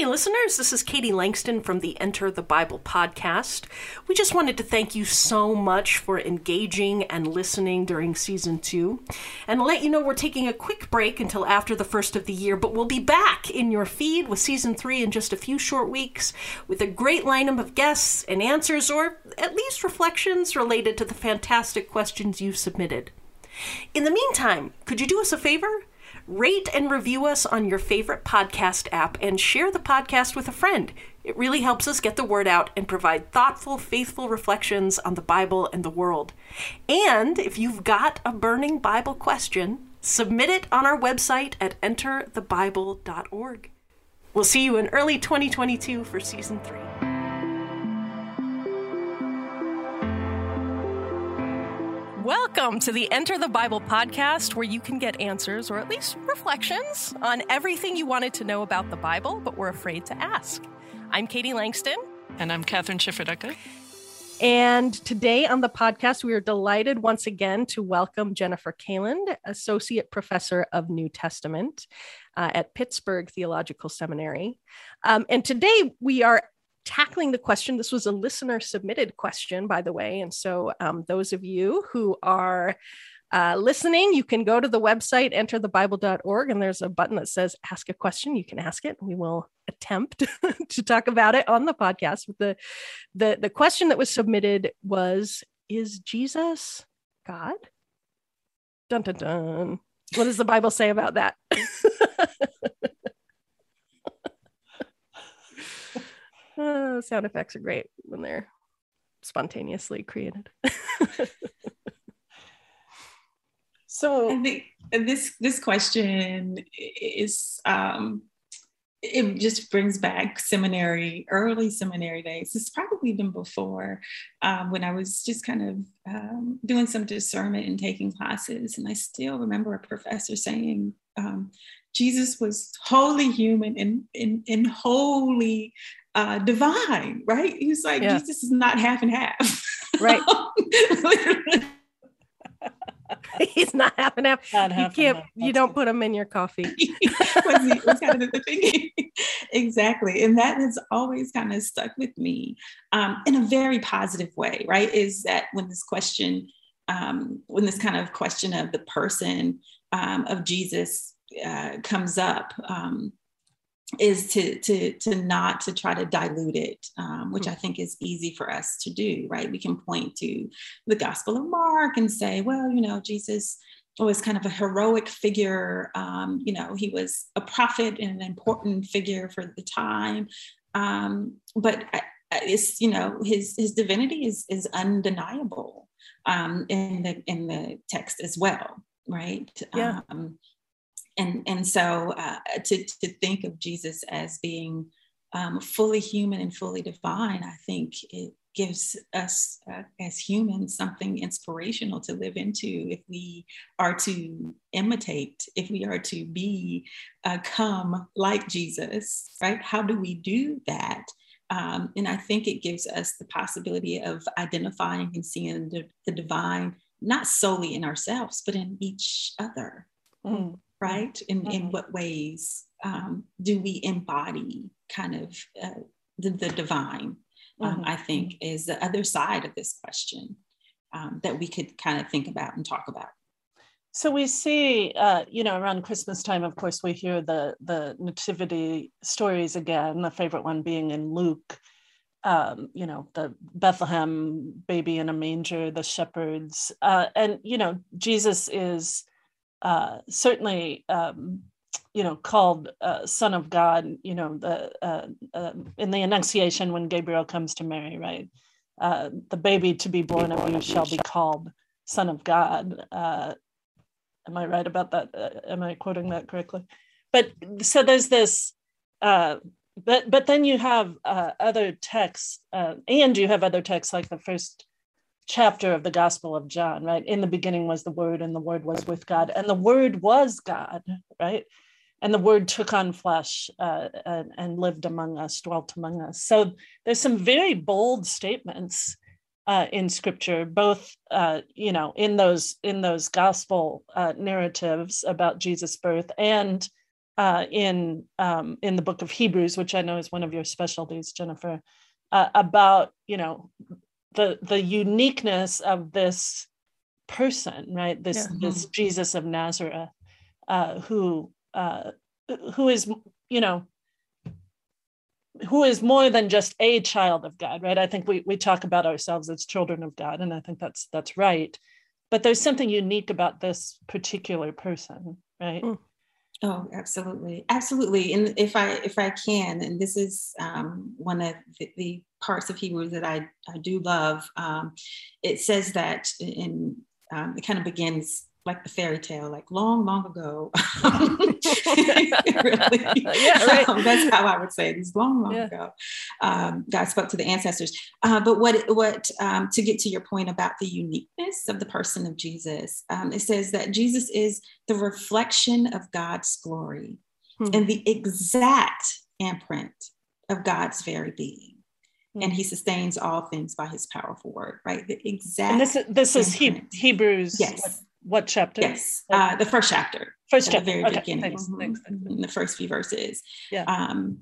Hey, listeners, this is Katie Langston from the Enter the Bible podcast. We just wanted to thank you so much for engaging and listening during season two, and let you know we're taking a quick break until after the first of the year, but we'll be back in your feed with season three in just a few short weeks with a great lineup of guests and answers, or at least reflections related to the fantastic questions you've submitted. In the meantime, could you do us a favor? Rate and review us on your favorite podcast app and share the podcast with a friend. It really helps us get the word out and provide thoughtful, faithful reflections on the Bible and the world. And if you've got a burning Bible question, submit it on our website at enterthebible.org. We'll see you in early 2022 for season three. Welcome to the Enter the Bible podcast, where you can get answers or at least reflections on everything you wanted to know about the Bible but were afraid to ask. I'm Katie Langston. And I'm Kathryn Schifferdecker. And today on the podcast, we are delighted once again to welcome Jennifer Kaalund, Associate Professor of New Testament uh, at Pittsburgh Theological Seminary. Um, and today we are tackling the question. This was a listener submitted question, by the way. And so, um, those of you who are uh, listening, you can go to the website, enterthebible.org, and there's a button that says ask a question. You can ask it. We will attempt to talk about it on the podcast. The, the, the question that was submitted was Is Jesus God? Dun dun dun. What does the Bible say about that? Uh, sound effects are great when they're spontaneously created. so I think this this question is um, it just brings back seminary, early seminary days. It's probably even before um, when I was just kind of um, doing some discernment and taking classes. And I still remember a professor saying, um, Jesus was wholly human and, and, and wholly uh, divine, right? He was like, yeah. Jesus is not half and half. Right. He's not half and half. Not half you can't. Half. You don't put him in your coffee. was, was kind of the thing. exactly, and that has always kind of stuck with me um, in a very positive way. Right? Is that when this question, um, when this kind of question of the person um, of Jesus uh, comes up, um, is to to to not to try to dilute it um, which i think is easy for us to do right? We can point to the gospel of mark and say well you know jesus was kind of a heroic figure um, you know he was a prophet and an important figure for the time um, but it's you know his his divinity is is undeniable um, in the in the text as well right? Yeah. Um, and and so uh, to to think of Jesus as being um, fully human and fully divine, I think it gives us uh, as humans something inspirational to live into if we are to imitate, if we are to be uh, come like Jesus, right? How do we do that? Um, and I think it gives us the possibility of identifying and seeing the, the divine, not solely in ourselves, but in each other. Mm right? In, mm-hmm. in what ways um, do we embody kind of uh, the, the, divine? Um, mm-hmm. I think is the other side of this question um, that we could kind of think about and talk about. So we see, uh, you know, around Christmas time, of course, we hear the the nativity stories again. The favorite one being in Luke, um, you know, the Bethlehem baby in a manger, the shepherds, uh, and you know, Jesus is uh, certainly um, you know called uh, son of god you know the uh, uh, in the annunciation when gabriel comes to mary right? Uh, the baby to be born of you shall be called son of god. Uh, am i right about that? Am i quoting that correctly? But so there's this but but then you have other texts and you have other texts like the first chapter of the Gospel of John, right? In the beginning was the Word, and the Word was with God, and the Word was God, right? And the Word took on flesh uh, and, and, lived among us, dwelt among us. So there's some very bold statements uh, in Scripture, both uh, you know in those in those Gospel uh, narratives about Jesus' birth and uh, in um, in the book of Hebrews, which I know is one of your specialties, Jennifer, uh, about you know the the uniqueness of this person, right? This yeah. this Jesus of Nazareth, uh, who uh, who is you know who is more than just a child of God, right? I think we we talk about ourselves as children of God, and I think that's that's right. But there's something unique about this particular person, right? Mm. Oh, absolutely, absolutely. And if I if I can, and this is um, one of the, the, parts of Hebrews that I I do love. Um, it says that in um, it kind of begins like the fairy tale, like long, long ago. really, yeah, right. Um, that's how I would say it. It's long, long yeah. ago. Um, God spoke to the ancestors. Uh, but what, what um, to get to your point about the uniqueness of the person of Jesus, um, it says that Jesus is the reflection of God's glory hmm. and the exact imprint of God's very being hmm. and he sustains all things by his powerful word right the exact and this is this is he, hebrews yes what chapter? Yes, uh, the first chapter. First chapter. the very okay. beginning. Thanks, thanks, thanks. In the first few verses. Yeah. Um,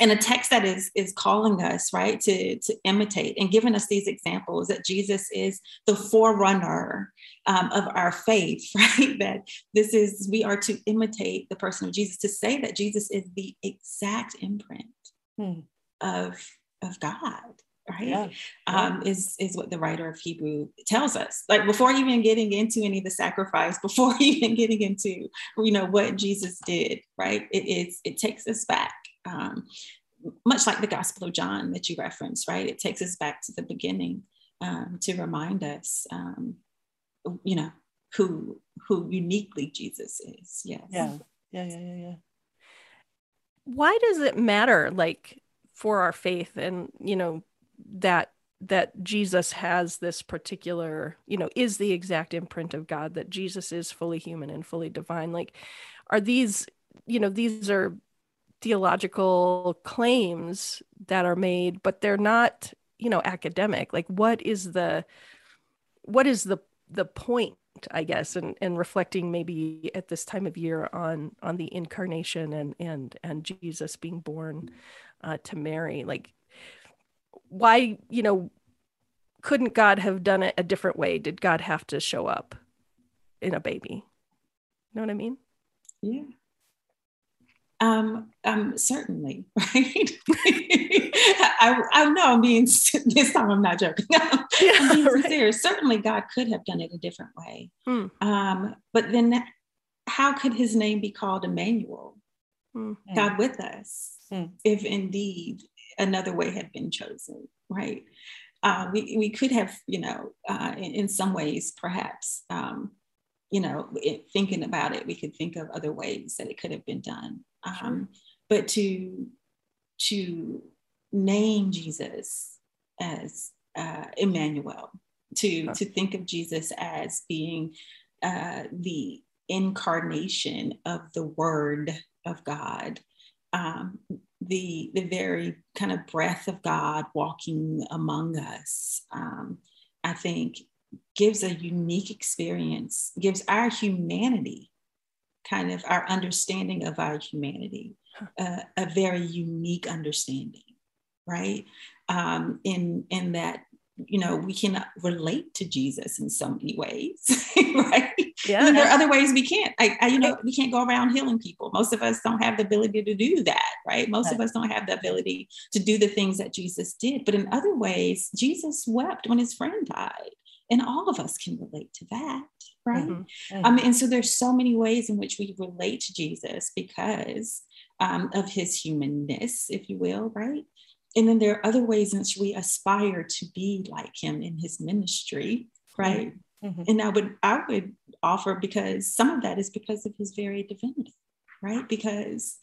and a text that is is calling us right to to imitate and giving us these examples that jesus is the forerunner um, of our faith right that this is we are to imitate the person of jesus to say that jesus is the exact imprint hmm. of of god right? Yeah. Um, is is what the writer of hebrew tells us like before even getting into any of the sacrifice before even getting into you know what jesus did right? It is it takes us back um, much like the gospel of john that you referenced right? It takes us back to the beginning um, to remind us um, you know who who uniquely jesus is. Yes. Yeah. Yeah yeah yeah yeah. Why does it matter like for our faith and you know that that Jesus has this particular, you know, is the exact imprint of God, that Jesus is fully human and fully divine. Like, are these, you know, these are theological claims that are made, but they're not, you know, academic. Like, what is the, what is the, the point, I guess, and, and reflecting maybe at this time of year on, on the incarnation and, and, and Jesus being born uh, to Mary, like, why you know couldn't god have done it a different way did god have to show up in a baby you know what i mean yeah um, um, certainly, right? I, I know I'm being this time. I'm not joking. I'm being right. sincere. Certainly, God could have done it a different way. Hmm. Um, but then, how could His name be called Emmanuel? Hmm. God with us, hmm. if indeed another way had been chosen, right? Uh, we, we could have, you know, uh, in, in, some ways, perhaps, um, you know, it, thinking about it, we could think of other ways that it could have been done. Um. But to to name Jesus as uh, Emmanuel, to to think of Jesus as being uh, the incarnation of the Word of God, um, the the very kind of breath of God walking among us, um, I think gives a unique experience, gives our humanity, kind of our understanding of our humanity, uh, a very unique understanding, right? Um, in in that you know we can relate to jesus in so many ways right yeah. And there are other ways we can't. I, I, you know we can't go around healing people. Most of us don't have the ability to do that right? Most right. of us don't have the ability to do the things that jesus did. But in other ways jesus wept when his friend died and all of us can relate to that right? Mm-hmm. Mm-hmm. Um, and so there's so many ways in which we relate to jesus because um, of his humanness if you will right? And then there are other ways in which we aspire to be like him in his ministry right? mm-hmm. Mm-hmm. and i would i would offer because some of that is because of his very divinity right? Because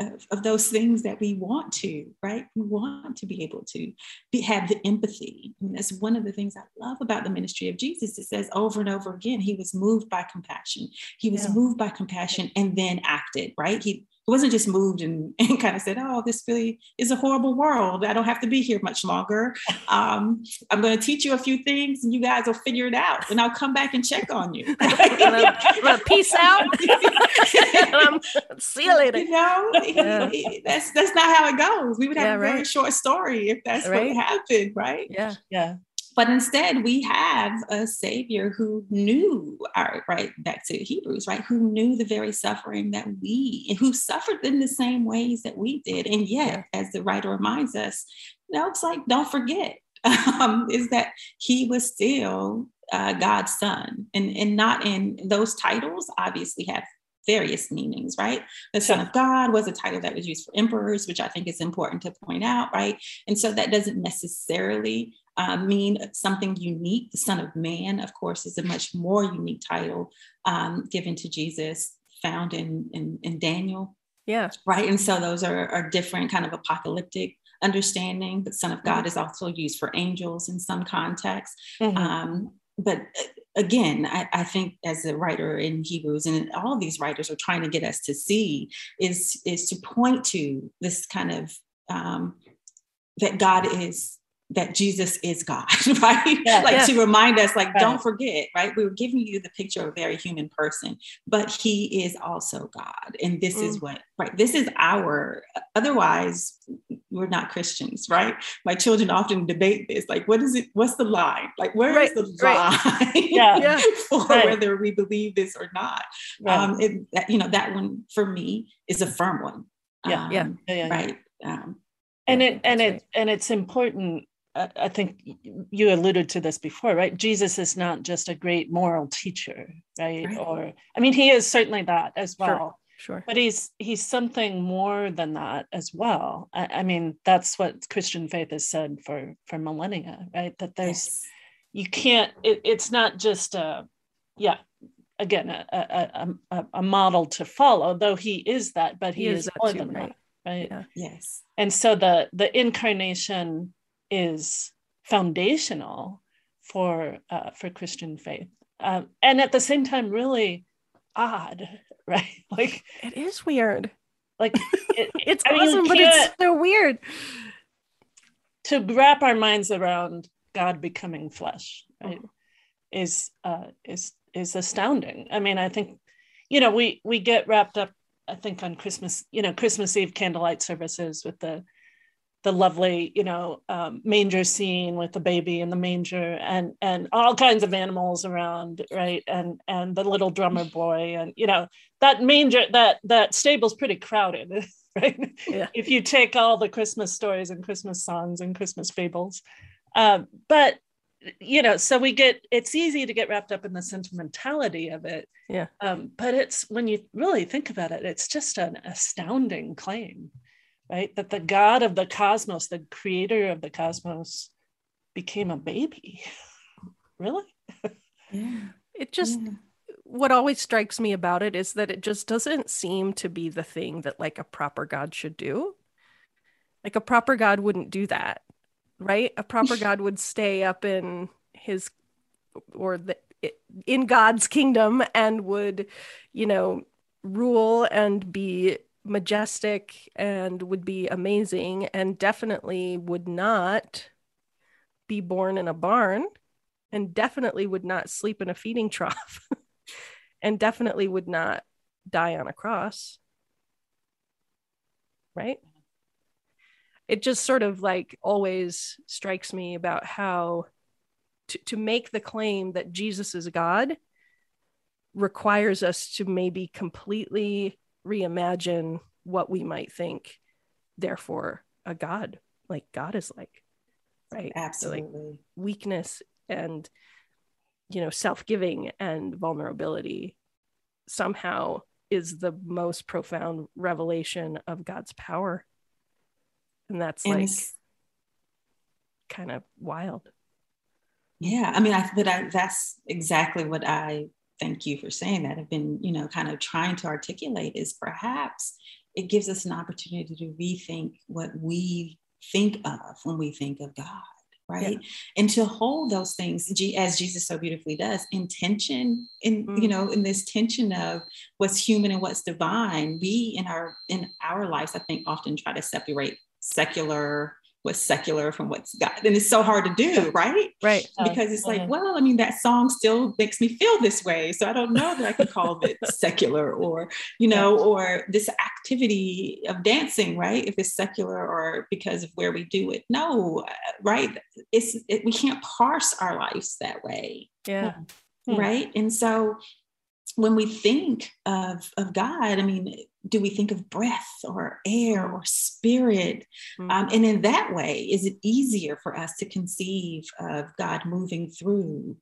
of, of those things that we want to right? We want to be able to be, have the empathy. And that's one of the things i love about the ministry of jesus. It says over and over again he was moved by compassion. He was yeah. moved by compassion and then acted right? He wasn't just moved and, and kind of said, "Oh, this really is a horrible world. I don't have to be here much longer. Um, I'm going to teach you a few things, and you guys will figure it out, and I'll come back and check on you." I'm gonna peace out. um, see you later. You know, Yeah. that's that's not how it goes. We would have Yeah, a very right. short story if that's Right. what happened, right? Yeah. Yeah. But instead, we have a savior who knew our right back to Hebrews, right? Who knew the very suffering that we, who suffered in the same ways that we did, and yet, as the writer reminds us, you know, it's like don't forget, um, is that he was still uh, God's son, and and not in those titles. Obviously, have various meanings, right? The Son of God was a title that was used for emperors, which I think is important to point out, right? And so that doesn't necessarily uh, mean something unique. The Son of Man, of course, is a much more unique title um, given to Jesus, found in, in, in Daniel, Yeah. right? And so those are, are different kind of apocalyptic understanding. The Son of God is also used for angels in some contexts. Mhm. Um, but uh, again, I, I think as a writer in Hebrews, and all these writers are trying to get us to see, is is to point to this kind of um, that God is that Jesus is God, right? Yeah, like yeah. to remind us, like, Right. don't forget, right? We were giving you the picture of a very human person, but he is also God. And this is what, right? This is our, otherwise, we're not Christians, right? My children often debate this, like, what is it? What's the line? Like, where is Right, the right. line Yeah. Yeah. for whether we believe this or not? Um, it, that, you know, that one for me is a firm one. Yeah, yeah, Um, Yeah, yeah. Right. Um, and it and it and it's important i think you alluded to this before right jesus is not just a great moral teacher right, Right. or i mean he is certainly that as well Sure. sure. but he's he's something more than that as well I, I mean that's what christian faith has said for for millennia right that there's yes. you can't it, it's not just a yeah again a, a, a, um, a model to follow though he is that but he, He is is, more than right. that right Yeah. Yes. and so the the incarnation is foundational for uh, for christian faith um, and at the same time really odd right like It is weird. like it, It's I mean, awesome, but it's so weird. to wrap our minds around god becoming flesh right is uh is is astounding i mean i think you know we we get wrapped up i think on christmas you know christmas eve candlelight services with the the lovely you know um, manger scene with the baby in the manger and and all kinds of animals around right? And and the little drummer boy and you know that manger that that stable's pretty crowded right? Yeah. if you take all the christmas stories and christmas songs and christmas fables. Um, but you know so we get it's easy to get wrapped up in the sentimentality of it. Yeah. um, but it's when you really think about it it's just an astounding claim right that the god of the cosmos the creator of the cosmos became a baby really Yeah. It just yeah. what always strikes me about it is that it just doesn't seem to be the thing that like a proper god should do. Like a proper god wouldn't do that, right? A proper god would stay up in his or the in God's kingdom and would, you know, rule and be majestic and would be amazing and definitely would not be born in a barn and definitely would not sleep in a feeding trough and definitely would not die on a cross. Right? It just sort of like always strikes me about how to, to make the claim that jesus is god requires us to maybe completely reimagine what we might think therefore a god like god is like right? So, like, Absolutely. weakness and you know self-giving and vulnerability somehow is the most profound revelation of god's power. And that's And like kind of wild. Yeah, I mean, I, but I, that's exactly what I thank you for saying that. I've been, you know, kind of trying to articulate is perhaps it gives us an opportunity to rethink what we think of when we think of God, right Yeah. and to hold those things as jesus so beautifully does intention in Mm. you know in this tension of what's human and what's divine we in our in our lives i think often try to separate secular what's secular from what's god and it's so hard to do right? Right. Because it's like Mhm. well i mean that song still makes me feel this way so i don't know that i can call it secular or you know or this activity of dancing right? If it's secular or because of where we do it. No uh, right? It's it, we can't parse our lives that way. Yeah. Right? And so when we think of of god i mean do we think of breath or air or spirit? Mm. um, and in that way is it easier for us to conceive of god moving through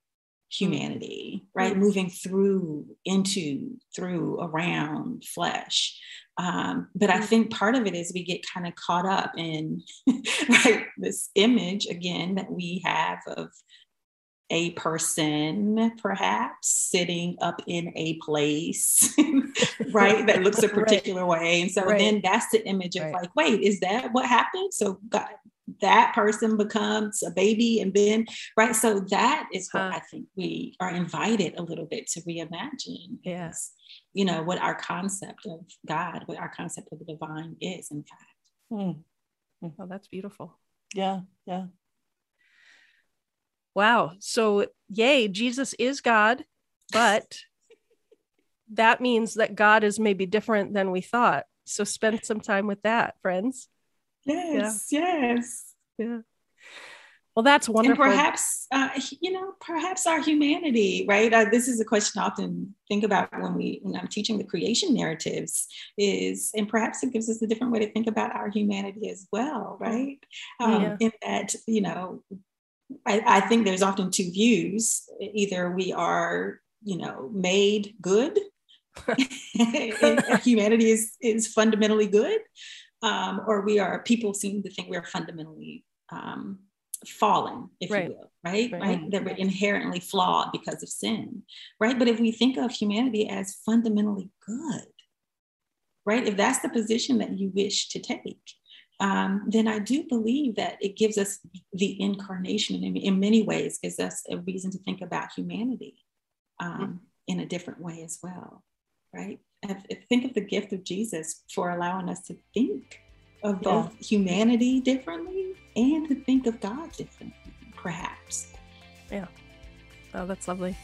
humanity right? Moving through into through around flesh. Um, but i think part of it is we get kind of caught up in right this image again that we have of a person perhaps sitting up in a place right that looks a Right. particular way and so Right. then that's the image of Right. like wait is that what happened so god that person becomes a baby and then right so that is what Huh. i think we are invited a little bit to reimagine Yeah. you know what our concept of god what our concept of the divine is in fact Mm. Oh, that's beautiful. Yeah, yeah. Wow. So, yay, Jesus is God, but that means that God is maybe different than we thought. So, spend some time with that, friends. yes yes Yeah. Well, that's wonderful. And perhaps, uh, you know, perhaps our humanity, right? Uh, this is a question I often think about when we, when I'm teaching the creation narratives, is, and perhaps it gives us a different way to think about our humanity as well, right? Um, Yeah. In that, you know, I, I think there's often two views. Either we are, you know, made good, humanity is is fundamentally good, um, or we are. People seem to think we're fundamentally um, fallen, if Right. you will, right? Right. Right. That we're inherently flawed because of sin, right? But if we think of humanity as fundamentally good, right? If that's the position that you wish to take, um, then I do believe that it gives us the incarnation in, in many ways, gives us a reason to think about humanity um, in a different way as well, right? Think of the gift of Jesus for allowing us to think of both humanity differently and to think of God differently, perhaps. Yeah. Oh, that's lovely.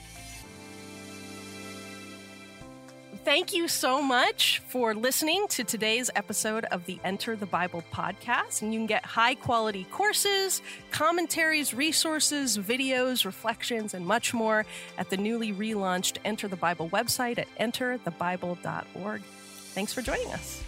Thank you so much for listening to today's episode of the Enter the Bible podcast. And you can get high quality courses, commentaries, resources, videos, reflections, and much more at the newly relaunched Enter the Bible website at enterthebible.org. Thanks for joining us.